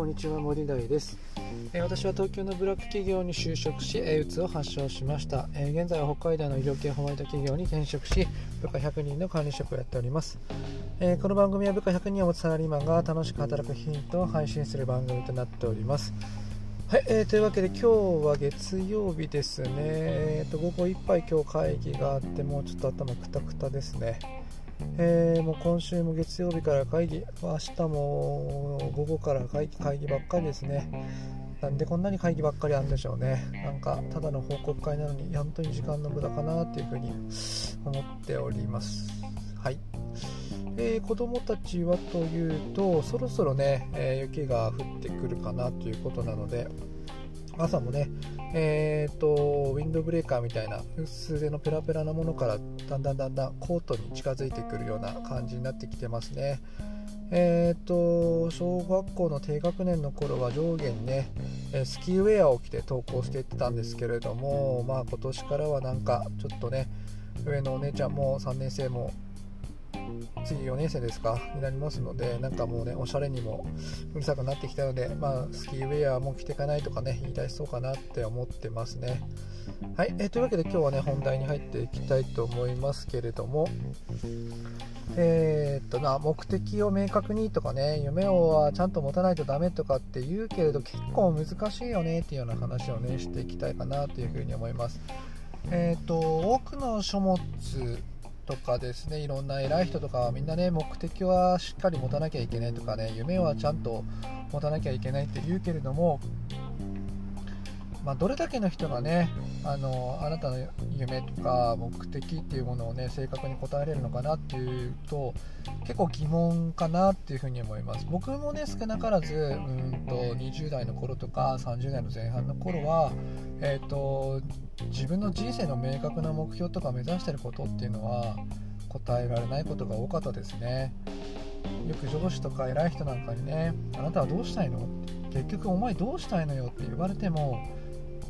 こんにちは森大です、えー、私は東京のブラック企業に就職し、えー、うつを発症しました、えー、現在は北海道の医療系ホワイト企業に転職し部下100人の管理職をやっております、えこの番組は部下100人を持つサラリーマンが楽しく働くヒントを配信する番組となっております。はい、えー、というわけで今日は月曜日ですね、えーと、午後いっぱい今日会議があってもうちょっと頭くたくたですね。えー、もう今週も月曜日から会議、明日も午後から会議会議ばっかりですね。なんでこんなに会議ばっかりあるんでしょうね。なんか、ただの報告会なのに、本当に時間の無駄かなっていうふうに思っております。はい。えー、子供たちはというと、そろそろね、えー、雪が降ってくるかなということなので、朝もね、えーと、ウィンドブレーカーみたいな薄手のペラペラなものからだんだんだんだんコートに近づいてくるような感じになってきてますね。えーと、小学校の低学年の頃は上下にねスキーウェアを着て登校していってたんですけれども、まあ、今年からはなんかちょっとね上のお姉ちゃんも3年生も次4年生ですかになりますのでなんかもうねおしゃれにもうるさくなってきたので、まあ、スキーウェアも着ていかないとかね言い出しそうかなって思ってますね。はい、えー、というわけで今日はね本題に入っていきたいと思いますけれども。えー、っとな目的を明確にとかね夢をちゃんと持たないとダメとかって言うけれど結構難しいよねっていうような話をねしていきたいかなというふうに思います。えーと多くの書物とかですねいろんな偉い人とかはみんなね目的はしっかり持たなきゃいけないとかね夢はちゃんと持たなきゃいけないって言うけれどもまあ、どれだけの人がねあのあなたの夢とか目的っていうものをね正確に答えれるのかなっていうと結構疑問かなっていうふうに思います。僕もね少なからずうんと20代の頃とか30代の前半の頃は、えーと、自分の人生の明確な目標とか目指してることっていうのは答えられないことが多かったですね。よく上司とか偉い人なんかにねあなたはどうしたいの？結局お前どうしたいのよ？って言われても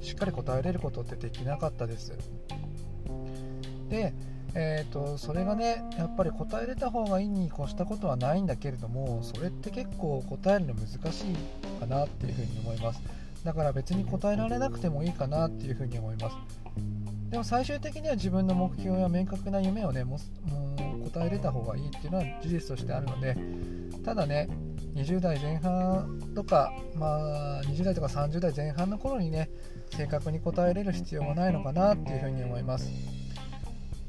しっかり答えれることってできなかったです。で、えーと、それがねやっぱり答えれた方がいいに越したことはないんだけれどもそれって結構答えるの難しいかなっていうふうに思います。だから別に答えられなくてもいいかなっていうふうに思います。でも最終的には自分の目標や明確な夢をねもう答えれた方がいいっていうのは事実としてあるのでただね20代前半とか、まあ、20代とか30代前半の頃にね正確に答えれる必要もないのかなっていうふうに思います。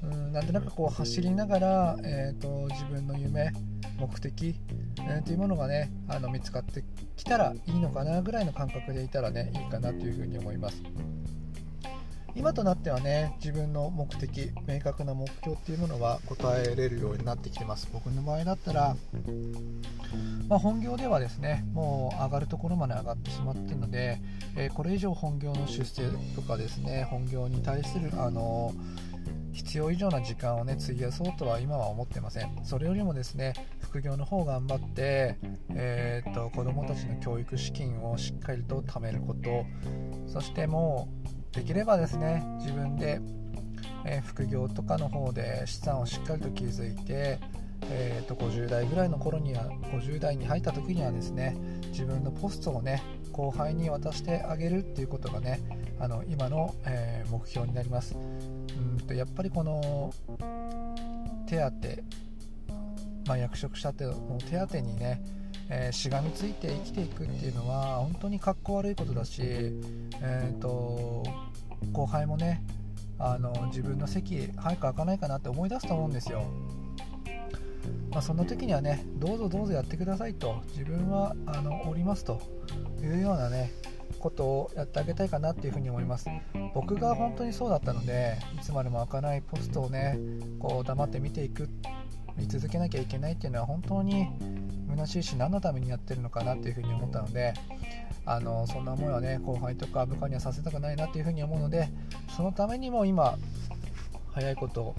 うんなんとなくこう走りながら、えーと、自分の夢目的、えー、というものがねあの見つかってきたらいいのかなぐらいの感覚でいたらねいいかなというふうに思います。今となってはね自分の目的明確な目標っていうものは答えれるようになってきてます。僕の場合だったら、まあ、本業ではですねもう上がるところまで上がってしまってるので、えー、これ以上本業の出世とかですね本業に対するあの必要以上な時間をね費やそうとは今は思ってません。それよりもですね副業の方頑張って、えーと、と子どもたちの教育資金をしっかりと貯めること。そしてもうできればですね自分で、えー、副業とかの方で資産をしっかりと築いて、えー、と50代ぐらいの頃には50代に入った時にはですね自分のポストをね後輩に渡してあげるっていうことがねあの今の、えー、目標になります。うんとやっぱりこの手当まあ、役職者っての手当にねえー、しがみついて生きていくっていうのは本当にかっこ悪いことだし、えーと、後輩もねあの自分の席早く開かないかなって思い出すと思うんですよ。まあ、そんな時にはねどうぞどうぞやってくださいと自分はあのおりますというようなねことをやってあげたいかなっていうふうに思います僕が本当にそうだったのでいつまでも開かないポストをねこう黙って見ていく見続けなきゃいけないっていうのは本当に虚しいし何のためにやってるのかなっていうふうに思ったのであのそんな思いはね後輩とか部下にはさせたくないなっていうふうに思うのでそのためにも今早いこと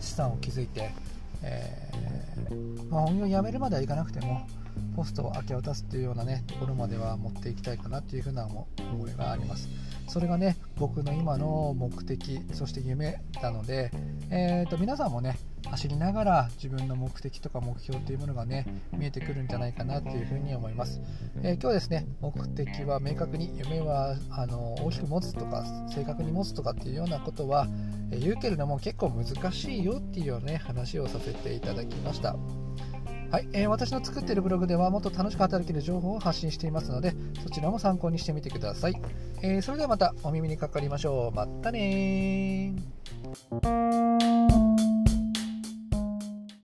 資産を築いて、えー、まあ、本業を辞めるまではいかなくてもポストを明け渡すっていうようなねところまでは持っていきたいかなっていうふうな思いがあります。それがね僕の今の目的そして夢なので、えーと、皆さんもね走りながら自分の目的とか目標というものがね見えてくるんじゃないかなというふうに思います、えー、今日ですね目的は明確に夢はあの大きく持つとか正確に持つとかっていうようなことはえ言うけれども結構難しいよっていうような、ね、話をさせていただきました。はい、えー、私の作っているブログではもっと楽しく働ける情報を発信していますのでそちらも参考にしてみてください、えー、それではまたお耳にかかりましょう。またね